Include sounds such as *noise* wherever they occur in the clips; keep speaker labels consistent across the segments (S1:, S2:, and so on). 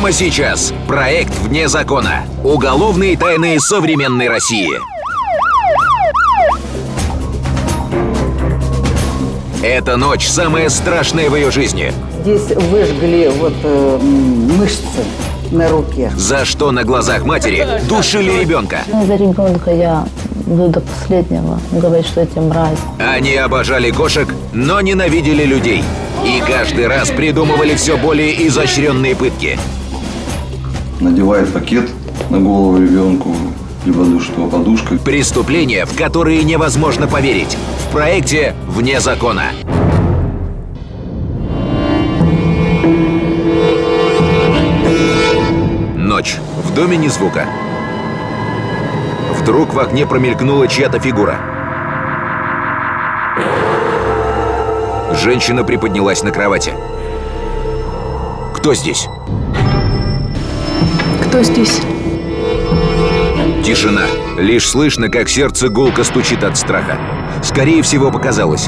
S1: Прямо сейчас. Проект «Вне закона». Уголовные тайны современной России. Эта ночь самая страшная в ее жизни.
S2: Здесь выжгли вот э, мышцы на руке.
S1: За что на глазах матери душили ребенка.
S3: Ну, за ребенка я до последнего говорить, что эти мразь.
S1: Они обожали кошек, но ненавидели людей. И каждый раз придумывали все более изощренные пытки.
S4: Надевает пакет на голову ребенку, либо что, подушкой.
S1: Преступления, в которые невозможно поверить. В проекте «Вне закона». Ночь. В доме ни звука. Вдруг в окне промелькнула чья-то фигура. Женщина приподнялась на кровати. Кто здесь?
S5: Кто здесь?
S1: Тишина. Лишь слышно, как сердце гулко стучит от страха. Скорее всего, показалось.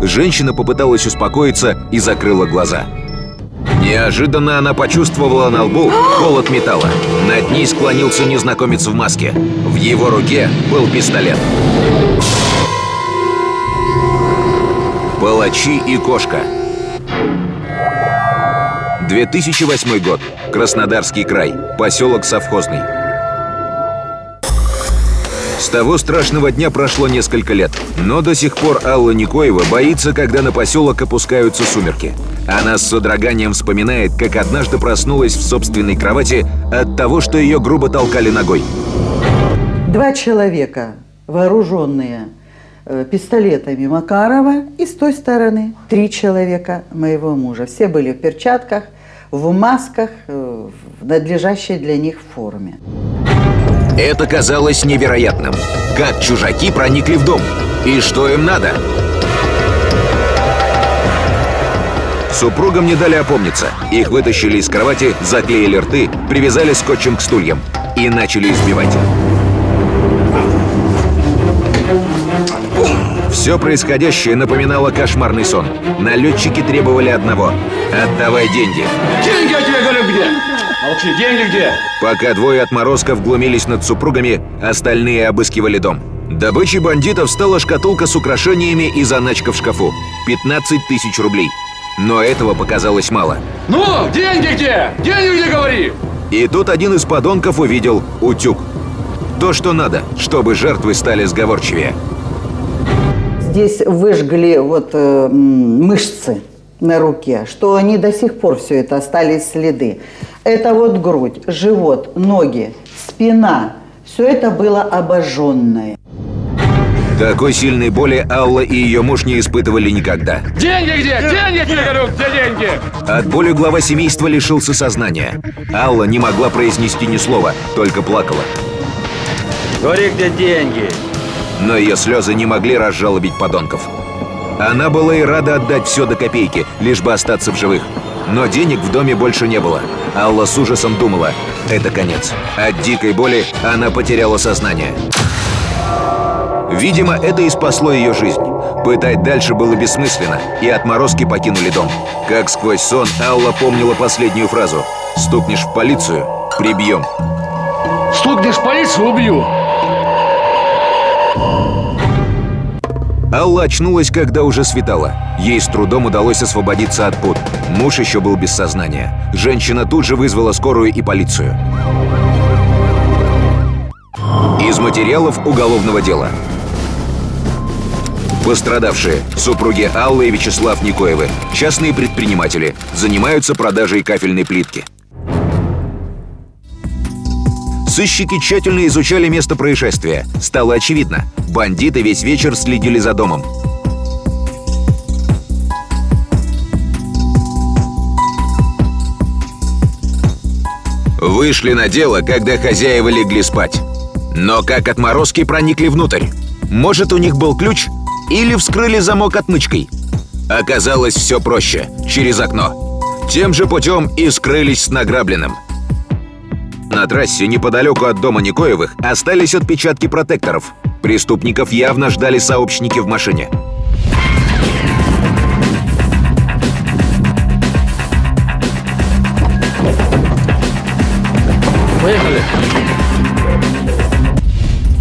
S1: Женщина попыталась успокоиться и закрыла глаза. Неожиданно она почувствовала на лбу холод металла. Над ней склонился незнакомец в маске. В его руке был пистолет. Палачи и кошка. 2008 год. Краснодарский край. Поселок Совхозный. С того страшного дня прошло несколько лет. Но до сих пор Алла Никоева боится, когда на поселок опускаются сумерки. Она с содроганием вспоминает, как однажды проснулась в собственной кровати от того, что ее грубо толкали ногой.
S2: Два человека, вооруженные э, пистолетами Макарова, и с той стороны три человека моего мужа. Все были в перчатках, в масках, э, в надлежащей для них форме.
S1: Это казалось невероятным. Как чужаки проникли в дом? И что им надо? Супругам не дали опомниться. Их вытащили из кровати, заклеили рты, привязали скотчем к стульям и начали избивать. Все происходящее напоминало кошмарный сон. Налетчики требовали одного – отдавай деньги.
S6: Деньги я тебе говорю где? Молчи, деньги где?
S1: Пока двое отморозков глумились над супругами, остальные обыскивали дом. Добычей бандитов стала шкатулка с украшениями и заначка в шкафу. 15 тысяч рублей. Но этого показалось мало.
S6: Ну, деньги где? Деньги где говори?
S1: И тут один из подонков увидел утюг. То, что надо, чтобы жертвы стали сговорчивее.
S2: Здесь выжгли вот э, мышцы на руке, что они до сих пор все это остались следы. Это вот грудь, живот, ноги, спина. Все это было обожженное.
S1: Такой сильной боли Алла и ее муж не испытывали никогда.
S6: Деньги где? Деньги тебе говорю, где деньги?
S1: От боли глава семейства лишился сознания. Алла не могла произнести ни слова, только плакала.
S6: Говори, где деньги?
S1: Но ее слезы не могли разжалобить подонков. Она была и рада отдать все до копейки, лишь бы остаться в живых. Но денег в доме больше не было. Алла с ужасом думала, это конец. От дикой боли она потеряла сознание. Видимо, это и спасло ее жизнь. Пытать дальше было бессмысленно, и отморозки покинули дом. Как сквозь сон Алла помнила последнюю фразу. «Стукнешь в полицию – прибьем».
S6: Стукнешь в полицию, убью.
S1: Алла очнулась, когда уже светало. Ей с трудом удалось освободиться от пут. Муж еще был без сознания. Женщина тут же вызвала скорую и полицию. Из материалов уголовного дела. Пострадавшие – супруги Аллы и Вячеслав Никоевы, частные предприниматели, занимаются продажей кафельной плитки. Сыщики тщательно изучали место происшествия. Стало очевидно – бандиты весь вечер следили за домом. Вышли на дело, когда хозяева легли спать. Но как отморозки проникли внутрь? Может, у них был ключ? Или вскрыли замок отмычкой? Оказалось все проще – через окно. Тем же путем и скрылись с награбленным. На трассе неподалеку от дома Никоевых остались отпечатки протекторов. Преступников явно ждали сообщники в машине.
S6: Поехали.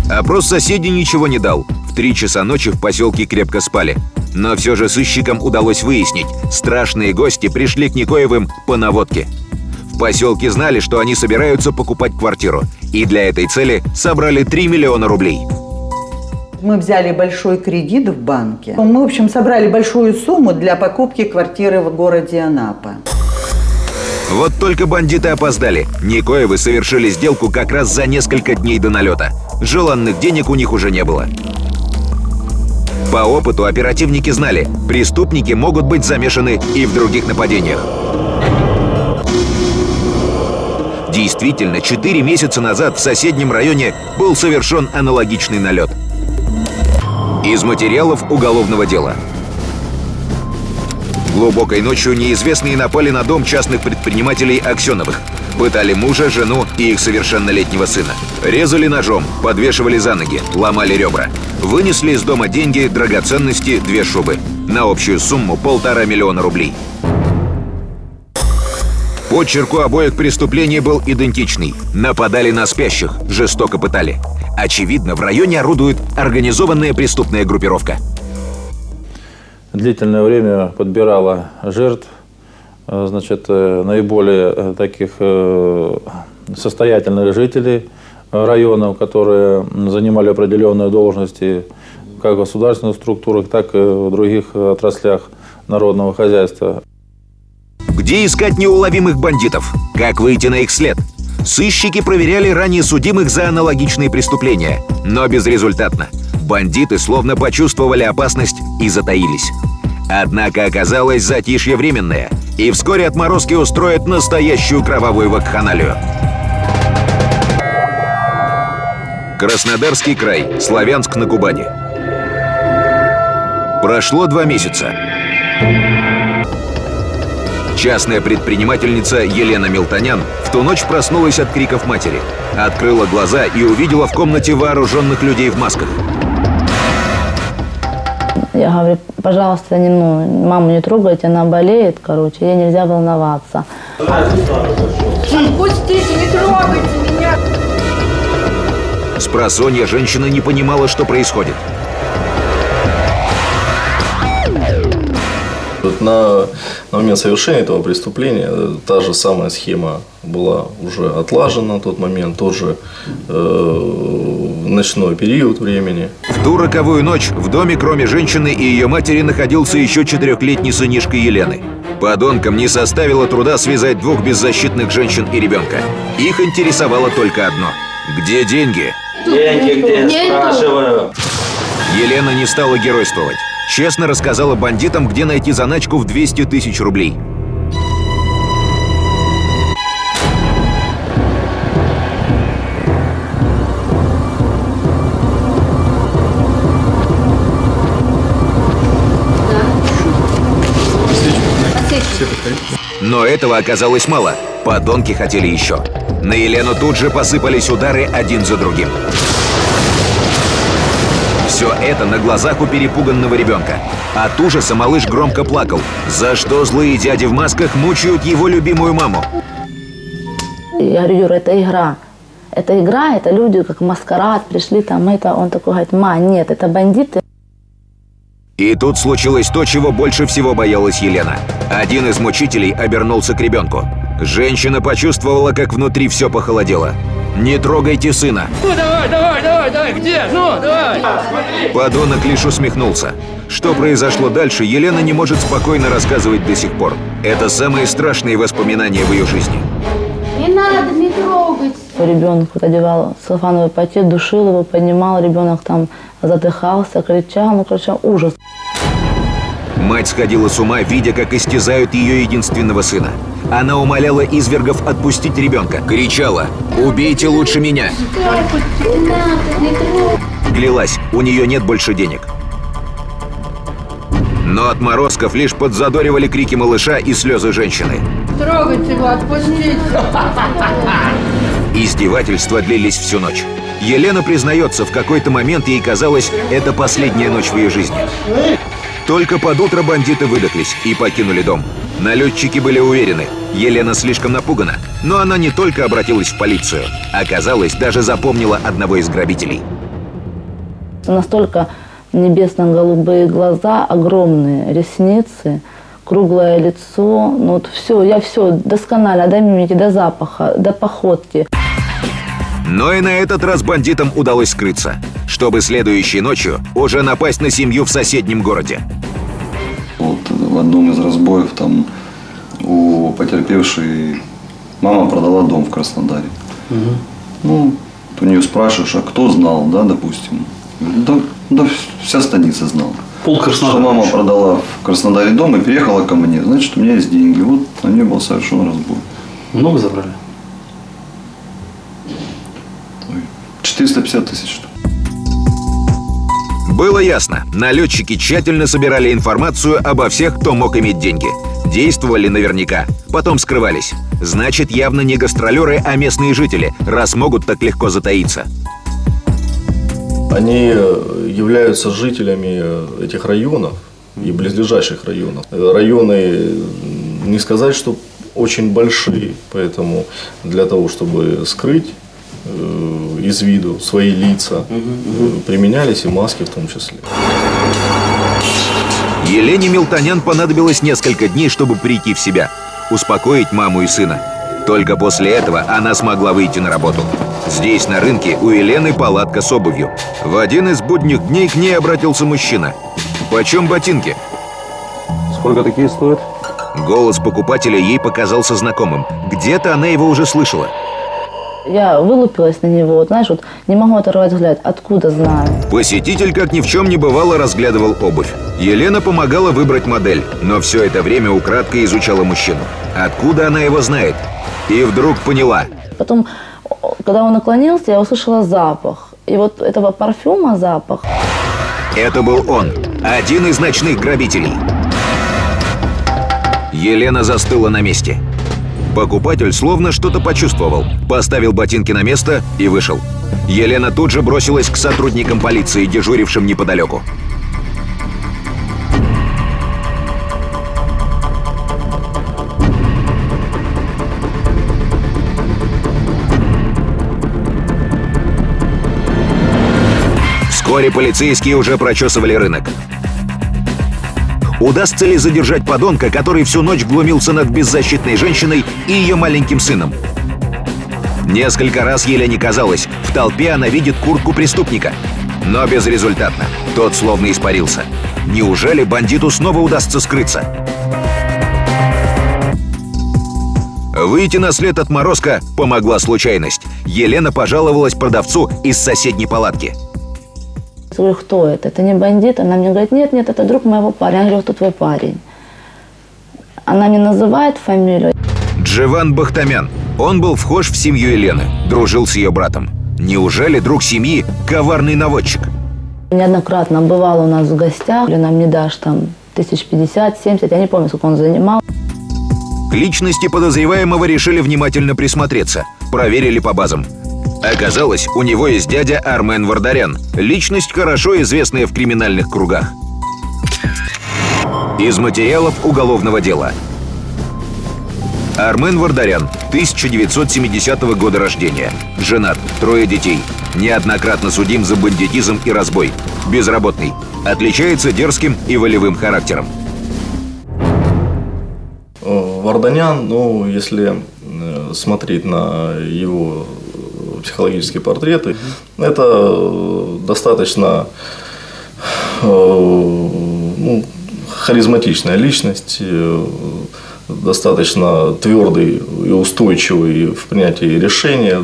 S1: Опрос соседей ничего не дал. В три часа ночи в поселке крепко спали. Но все же сыщикам удалось выяснить, страшные гости пришли к Никоевым по наводке. Поселке знали, что они собираются покупать квартиру. И для этой цели собрали 3 миллиона рублей.
S2: Мы взяли большой кредит в банке. Мы, в общем, собрали большую сумму для покупки квартиры в городе Анапа.
S1: Вот только бандиты опоздали. Никоевы совершили сделку как раз за несколько дней до налета. Желанных денег у них уже не было. По опыту оперативники знали, преступники могут быть замешаны и в других нападениях. Действительно, 4 месяца назад в соседнем районе был совершен аналогичный налет. Из материалов уголовного дела. Глубокой ночью неизвестные напали на дом частных предпринимателей Аксеновых. Пытали мужа, жену и их совершеннолетнего сына. Резали ножом, подвешивали за ноги, ломали ребра. Вынесли из дома деньги, драгоценности, две шубы. На общую сумму полтора миллиона рублей. Почерк у обоих преступлений был идентичный. Нападали на спящих, жестоко пытали. Очевидно, в районе орудует организованная преступная группировка.
S5: длительное время подбирала жертв, э, значит, э, наиболее э, таких состоятельных жителей районов, которые занимали определенные должности как в государственных структурах, так и в других отраслях народного хозяйства.
S1: Где искать неуловимых бандитов? Как выйти на их след? Сыщики проверяли ранее судимых за аналогичные преступления, но безрезультатно. Бандиты словно почувствовали опасность и затаились. Однако оказалось затишье временное, и вскоре отморозки устроят настоящую кровавую вакханалию. Краснодарский край, Славянск на Кубани. Прошло два месяца. Частная предпринимательница Елена Милтонян в ту ночь проснулась от криков матери. Открыла глаза и увидела в комнате вооруженных людей в масках.
S3: Я говорю, пожалуйста, не, ну, маму не трогайте, она болеет, короче, ей нельзя волноваться.
S7: Пустите, не трогайте меня!
S1: С просонья женщина не понимала, что происходит.
S8: На, на момент совершения этого преступления э, та же самая схема была уже отлажена на тот момент, тоже э, ночной период времени.
S1: В ту роковую ночь в доме, кроме женщины и ее матери, находился еще четырехлетний сынишка Елены. Подонкам не составило труда связать двух беззащитных женщин и ребенка. Их интересовало только одно. Где деньги?
S9: Деньги где, спрашиваю.
S1: Елена не стала геройствовать. Честно рассказала бандитам, где найти заначку в 200 тысяч рублей. Но этого оказалось мало. Подонки хотели еще. На Елену тут же посыпались удары один за другим. Все это на глазах у перепуганного ребенка. От ужаса малыш громко плакал. За что злые дяди в масках мучают его любимую маму?
S3: Я говорю, Юра, это игра. Это игра, это люди, как маскарад, пришли там, это, он такой говорит, ма, нет, это бандиты.
S1: И тут случилось то, чего больше всего боялась Елена. Один из мучителей обернулся к ребенку. Женщина почувствовала, как внутри все похолодело. «Не трогайте сына!»
S6: Ну давай, давай, давай, давай, где? Ну, давай.
S1: Подонок лишь усмехнулся. Что произошло дальше, Елена не может спокойно рассказывать до сих пор. Это самые страшные воспоминания в ее жизни.
S7: Не надо, не трогать!
S3: Ребенку одевал целлофановый пакет, душил его, поднимал, ребенок там задыхался, кричал, ну, короче, ужас.
S1: Мать сходила с ума, видя, как истязают ее единственного сына. Она умоляла извергов отпустить ребенка. Кричала «Убейте лучше меня!» Клялась, у нее нет больше денег. Но отморозков лишь подзадоривали крики малыша и слезы женщины.
S7: Трогайте его, отпустите!
S1: Издевательства длились всю ночь. Елена признается, в какой-то момент ей казалось, это последняя ночь в ее жизни. Только под утро бандиты выдохлись и покинули дом. Налетчики были уверены, Елена слишком напугана, но она не только обратилась в полицию. Оказалось, даже запомнила одного из грабителей.
S3: Настолько небесно-голубые глаза, огромные ресницы, круглое лицо. Ну вот все, я все досконально, до мимики, до запаха, до походки.
S1: Но и на этот раз бандитам удалось скрыться, чтобы следующей ночью уже напасть на семью в соседнем городе.
S4: Вот в одном из разбоев там у потерпевшей мама продала дом в Краснодаре. Ну, ты у нее спрашиваешь, а кто знал, да, допустим? Да, да вся станица знала.
S10: Пол
S4: Что
S10: Краснодара.
S4: мама продала в Краснодаре дом и переехала ко мне. Значит, у меня есть деньги. Вот на нее был совершен разбой.
S10: Много забрали?
S4: 450 тысяч. что ли.
S1: Было ясно, налетчики тщательно собирали информацию обо всех, кто мог иметь деньги. Действовали наверняка, потом скрывались. Значит, явно не гастролеры, а местные жители, раз могут так легко затаиться.
S8: Они э, являются жителями э, этих районов и близлежащих районов. Районы, не сказать, что очень большие, поэтому для того, чтобы скрыть из виду свои лица, э, применялись и маски в том числе.
S1: Елене Милтонян понадобилось несколько дней, чтобы прийти в себя, успокоить маму и сына. Только после этого она смогла выйти на работу. Здесь, на рынке, у Елены палатка с обувью. В один из будних дней к ней обратился мужчина. «Почем ботинки?»
S5: Сколько такие стоят?
S1: Голос покупателя ей показался знакомым. Где-то она его уже слышала.
S3: Я вылупилась на него, вот, знаешь, вот не могу оторвать взгляд. Откуда знаю?
S1: Посетитель, как ни в чем не бывало, разглядывал обувь. Елена помогала выбрать модель, но все это время украдкой изучала мужчину. Откуда она его знает? И вдруг поняла.
S3: Потом, когда он наклонился, я услышала запах. И вот этого парфюма запах.
S1: Это был он, один из ночных грабителей. Елена застыла на месте. Покупатель словно что-то почувствовал, поставил ботинки на место и вышел. Елена тут же бросилась к сотрудникам полиции, дежурившим неподалеку. Вскоре полицейские уже прочесывали рынок. Удастся ли задержать подонка, который всю ночь глумился над беззащитной женщиной и ее маленьким сыном? Несколько раз Елене казалось, в толпе она видит куртку преступника. Но безрезультатно. Тот словно испарился. Неужели бандиту снова удастся скрыться? Выйти на след отморозка помогла случайность. Елена пожаловалась продавцу из соседней палатки.
S3: Говорю, кто это? Это не бандит? Она мне говорит, нет, нет, это друг моего парня. Я говорю, кто твой парень? Она мне называет фамилию.
S1: Дживан Бахтамян. Он был вхож в семью Елены, дружил с ее братом. Неужели друг семьи – коварный наводчик?
S3: Неоднократно бывал у нас в гостях. Или нам не дашь там тысяч пятьдесят, семьдесят. Я не помню, сколько он занимал.
S1: К личности подозреваемого решили внимательно присмотреться. Проверили по базам. Оказалось, у него есть дядя Армен Вардарян. Личность, хорошо известная в криминальных кругах. Из материалов уголовного дела. Армен Вардарян, 1970 года рождения. Женат, трое детей. Неоднократно судим за бандитизм и разбой. Безработный. Отличается дерзким и волевым характером.
S8: Э, Варданян, ну, если э, смотреть на его психологические портреты, это э, достаточно э, ну, харизматичная личность, э, достаточно твердый и устойчивый в принятии решения.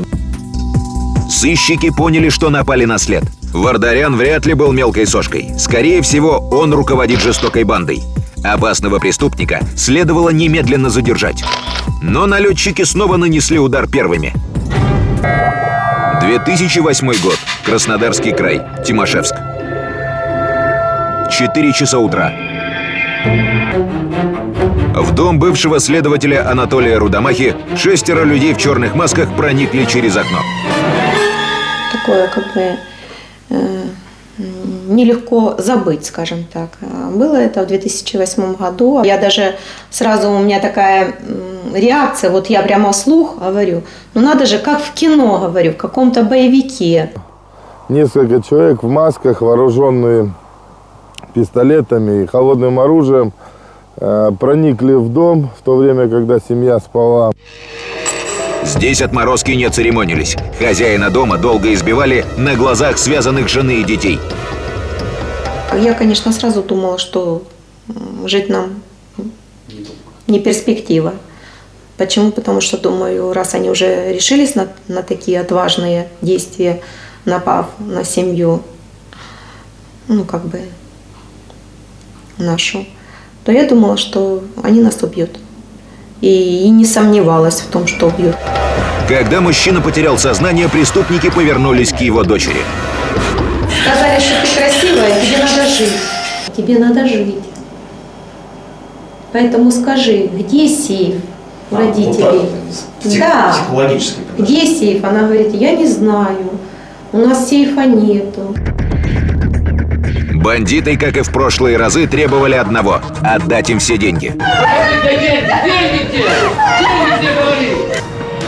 S1: Сыщики поняли, что напали на след. Вардарян вряд ли был мелкой сошкой. Скорее всего, он руководит жестокой бандой. Опасного преступника следовало немедленно задержать. Но налетчики снова нанесли удар первыми. 2008 год. Краснодарский край. Тимошевск. 4 часа утра. В дом бывшего следователя Анатолия Рудомахи шестеро людей в черных масках проникли через окно.
S11: такое как бы э,
S10: нелегко забыть, скажем так. А, Было это в 2008 году. Я даже сразу у меня такая реакция, вот я прямо вслух говорю, ну надо же, как в кино, говорю, в каком-то боевике.
S11: Несколько человек в масках, вооруженные пистолетами и холодным оружием, э, проникли в дом в то время, когда семья спала.
S1: Здесь отморозки не церемонились. Хозяина дома долго избивали на глазах связанных жены и детей.
S10: Я, конечно, сразу думала, что жить нам не перспектива. Почему? Потому что, думаю, раз они уже решились на, на такие отважные действия, напав на семью, ну, как бы, нашу, то я думала, что они нас убьют. И, и не сомневалась в том, что убьют.
S1: Когда мужчина потерял сознание, преступники повернулись к его дочери.
S10: Сказали, что ты красивая, тебе жить. Тебе надо жить. Поэтому скажи, где сейф у родителей? да.
S9: Психологически.
S10: Где сейф? Она говорит, я не знаю. У нас сейфа нету.
S1: Бандиты, как и в прошлые разы, требовали одного – отдать им все деньги.
S6: Деньги, деньги? Деньги где, говори?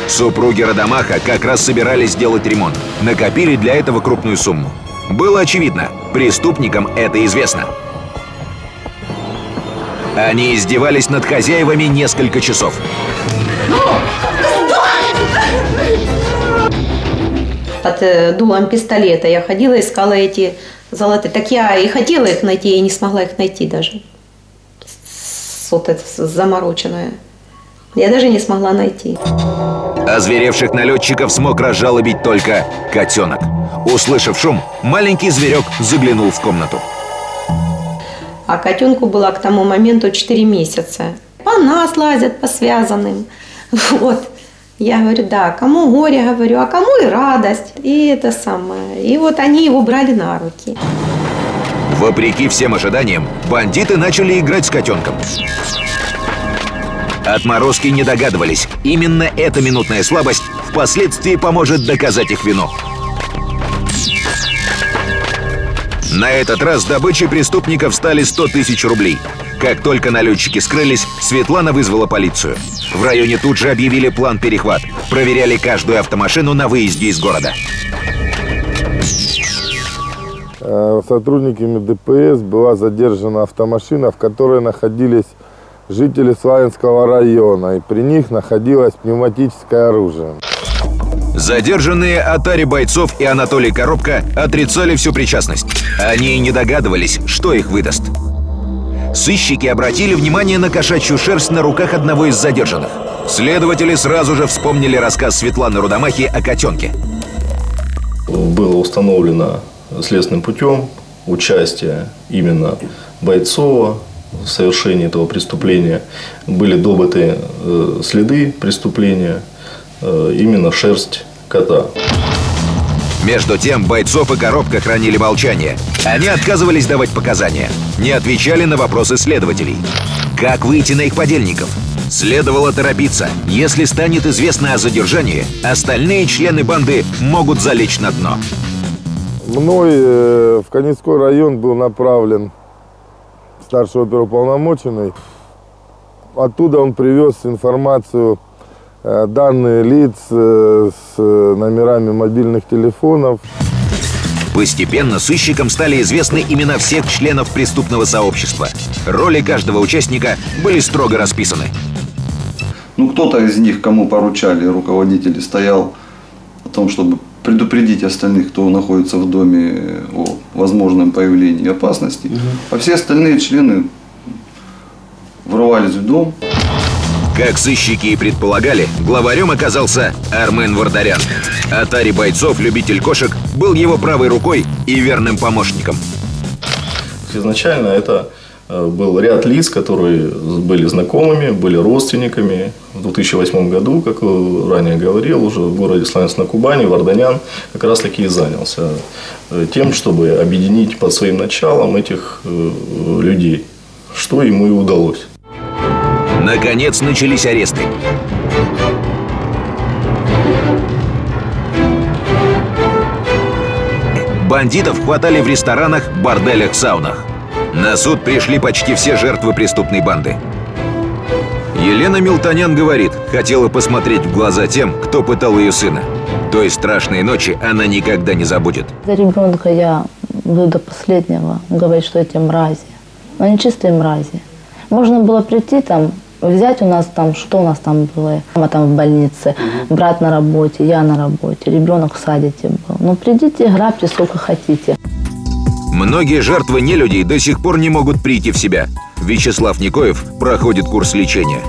S1: Супруги Родомаха как раз собирались сделать ремонт. Накопили для этого крупную сумму. Было очевидно, преступникам это известно. Они издевались над хозяевами несколько часов.
S10: Под э, дулом пистолета я ходила, искала эти золотые. Так я и хотела их найти, и не смогла их найти даже. Вот это замороченное. Я даже не смогла найти.
S1: Озверевших налетчиков смог разжалобить только котенок. Услышав шум, маленький зверек заглянул в комнату.
S10: А котенку было к тому моменту 4 месяца. По нас лазят, по связанным. *laughs* Вот. Я говорю, да, кому горе, говорю, а кому и радость. И это самое. И вот они его брали на руки.
S1: Вопреки всем ожиданиям, бандиты начали играть с котенком. Отморозки не догадывались, именно эта минутная слабость впоследствии поможет доказать их вину. На этот раз добычей преступников стали 100 тысяч рублей. Как только налетчики скрылись, Светлана вызвала полицию. В районе тут же объявили план перехват. Проверяли каждую автомашину на выезде из города.
S11: Э, Сотрудниками ДПС была задержана автомашина, в которой находились жители Славянского района, и при них находилось пневматическое оружие.
S1: Задержанные Атари Бойцов и Анатолий Коробка отрицали всю причастность. Они и не догадывались, что их выдаст. Сыщики обратили внимание на кошачью шерсть на руках одного из задержанных. Следователи сразу же вспомнили рассказ Светланы Рудомахи о котенке.
S8: Было установлено следственным путем участие именно Бойцова совершении этого преступления. Были добыты э, следы преступления, э, именно шерсть кота.
S1: Между тем, Бойцов и Коробка хранили молчание. Они отказывались давать показания, не отвечали на вопросы следователей. Как выйти на их подельников? Следовало торопиться. Если станет известно о задержании, остальные члены банды могут залечь на дно.
S11: Мной э, в Конецкой район был направлен старший оперуполномоченный. Оттуда он привез информацию, э, данные лиц э, с номерами мобильных телефонов.
S1: Постепенно сыщикам стали известны имена всех членов преступного сообщества. Роли каждого участника были строго расписаны.
S4: Ну, кто-то из них, кому поручали руководители, стоял о том, чтобы предупредить остальных, кто находится в доме о возможном появлении опасности. А все остальные члены ворвались в дом.
S1: Как сыщики и предполагали, главарем оказался Армен Вардарян. Атари Бойцов, любитель кошек, был его правой рукой и верным помощником.
S8: Изначально это был ряд лиц, которые были знакомыми, были родственниками. В 2008 году, как я ранее говорил, уже в городе Славянск на Кубани, Варданян как раз таки и занялся э, тем, чтобы объединить под своим началом этих э, людей, что ему и удалось.
S1: Наконец начались аресты. Бандитов хватали в ресторанах, борделях, саунах. На суд пришли почти все жертвы преступной банды. Елена Милтонян говорит, хотела посмотреть в глаза тем, кто пытал ее сына. Той страшной ночи она никогда не забудет.
S3: За ребенка я буду до последнего говорить, что эти мрази. Но они чистые мрази. Можно было прийти там, взять у нас там, что у нас там было. Мама там в больнице, брат на работе, я на работе, ребенок в садике был. Ну придите, грабьте сколько хотите.
S1: Многие жертвы нелюдей до сих пор не могут прийти в себя. Вячеслав Никоев проходит курс лечения.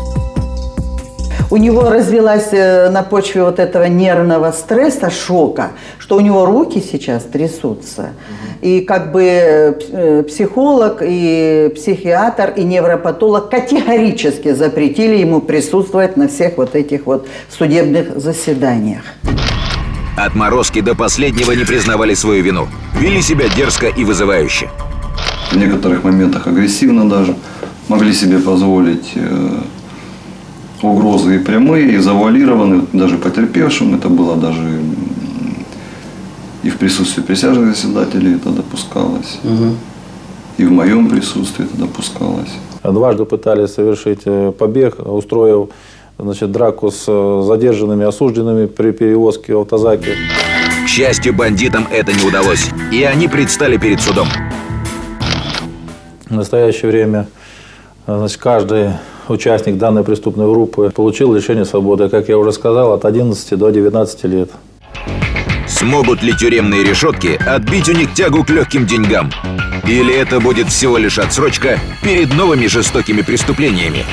S2: У него развилась э, на почве вот этого нервного стресса, шока, что у него руки сейчас трясутся. И как бы э, психолог, и психиатр, и невропатолог категорически запретили ему присутствовать на всех вот этих вот судебных заседаниях.
S1: Отморозки до последнего не признавали свою вину. Вели себя дерзко и вызывающе.
S4: В некоторых моментах агрессивно даже. Могли себе позволить э, угрозы и прямые, и завуалированные, даже потерпевшим. Это было даже и в присутствии присяжных заседателей это допускалось. И в моем присутствии это допускалось.
S5: Дважды пытались совершить э, побег, устроив значит, драку с э, задержанными, осужденными при перевозке в автозаке.
S1: К счастью, бандитам это не удалось. И они предстали перед судом.
S5: В настоящее время э, значит, каждый участник данной преступной группы получил лишение свободы, как я уже сказал, от 11 до 19 лет.
S1: Смогут ли тюремные решетки отбить у них тягу к легким деньгам? Или это будет всего лишь отсрочка перед новыми жестокими преступлениями?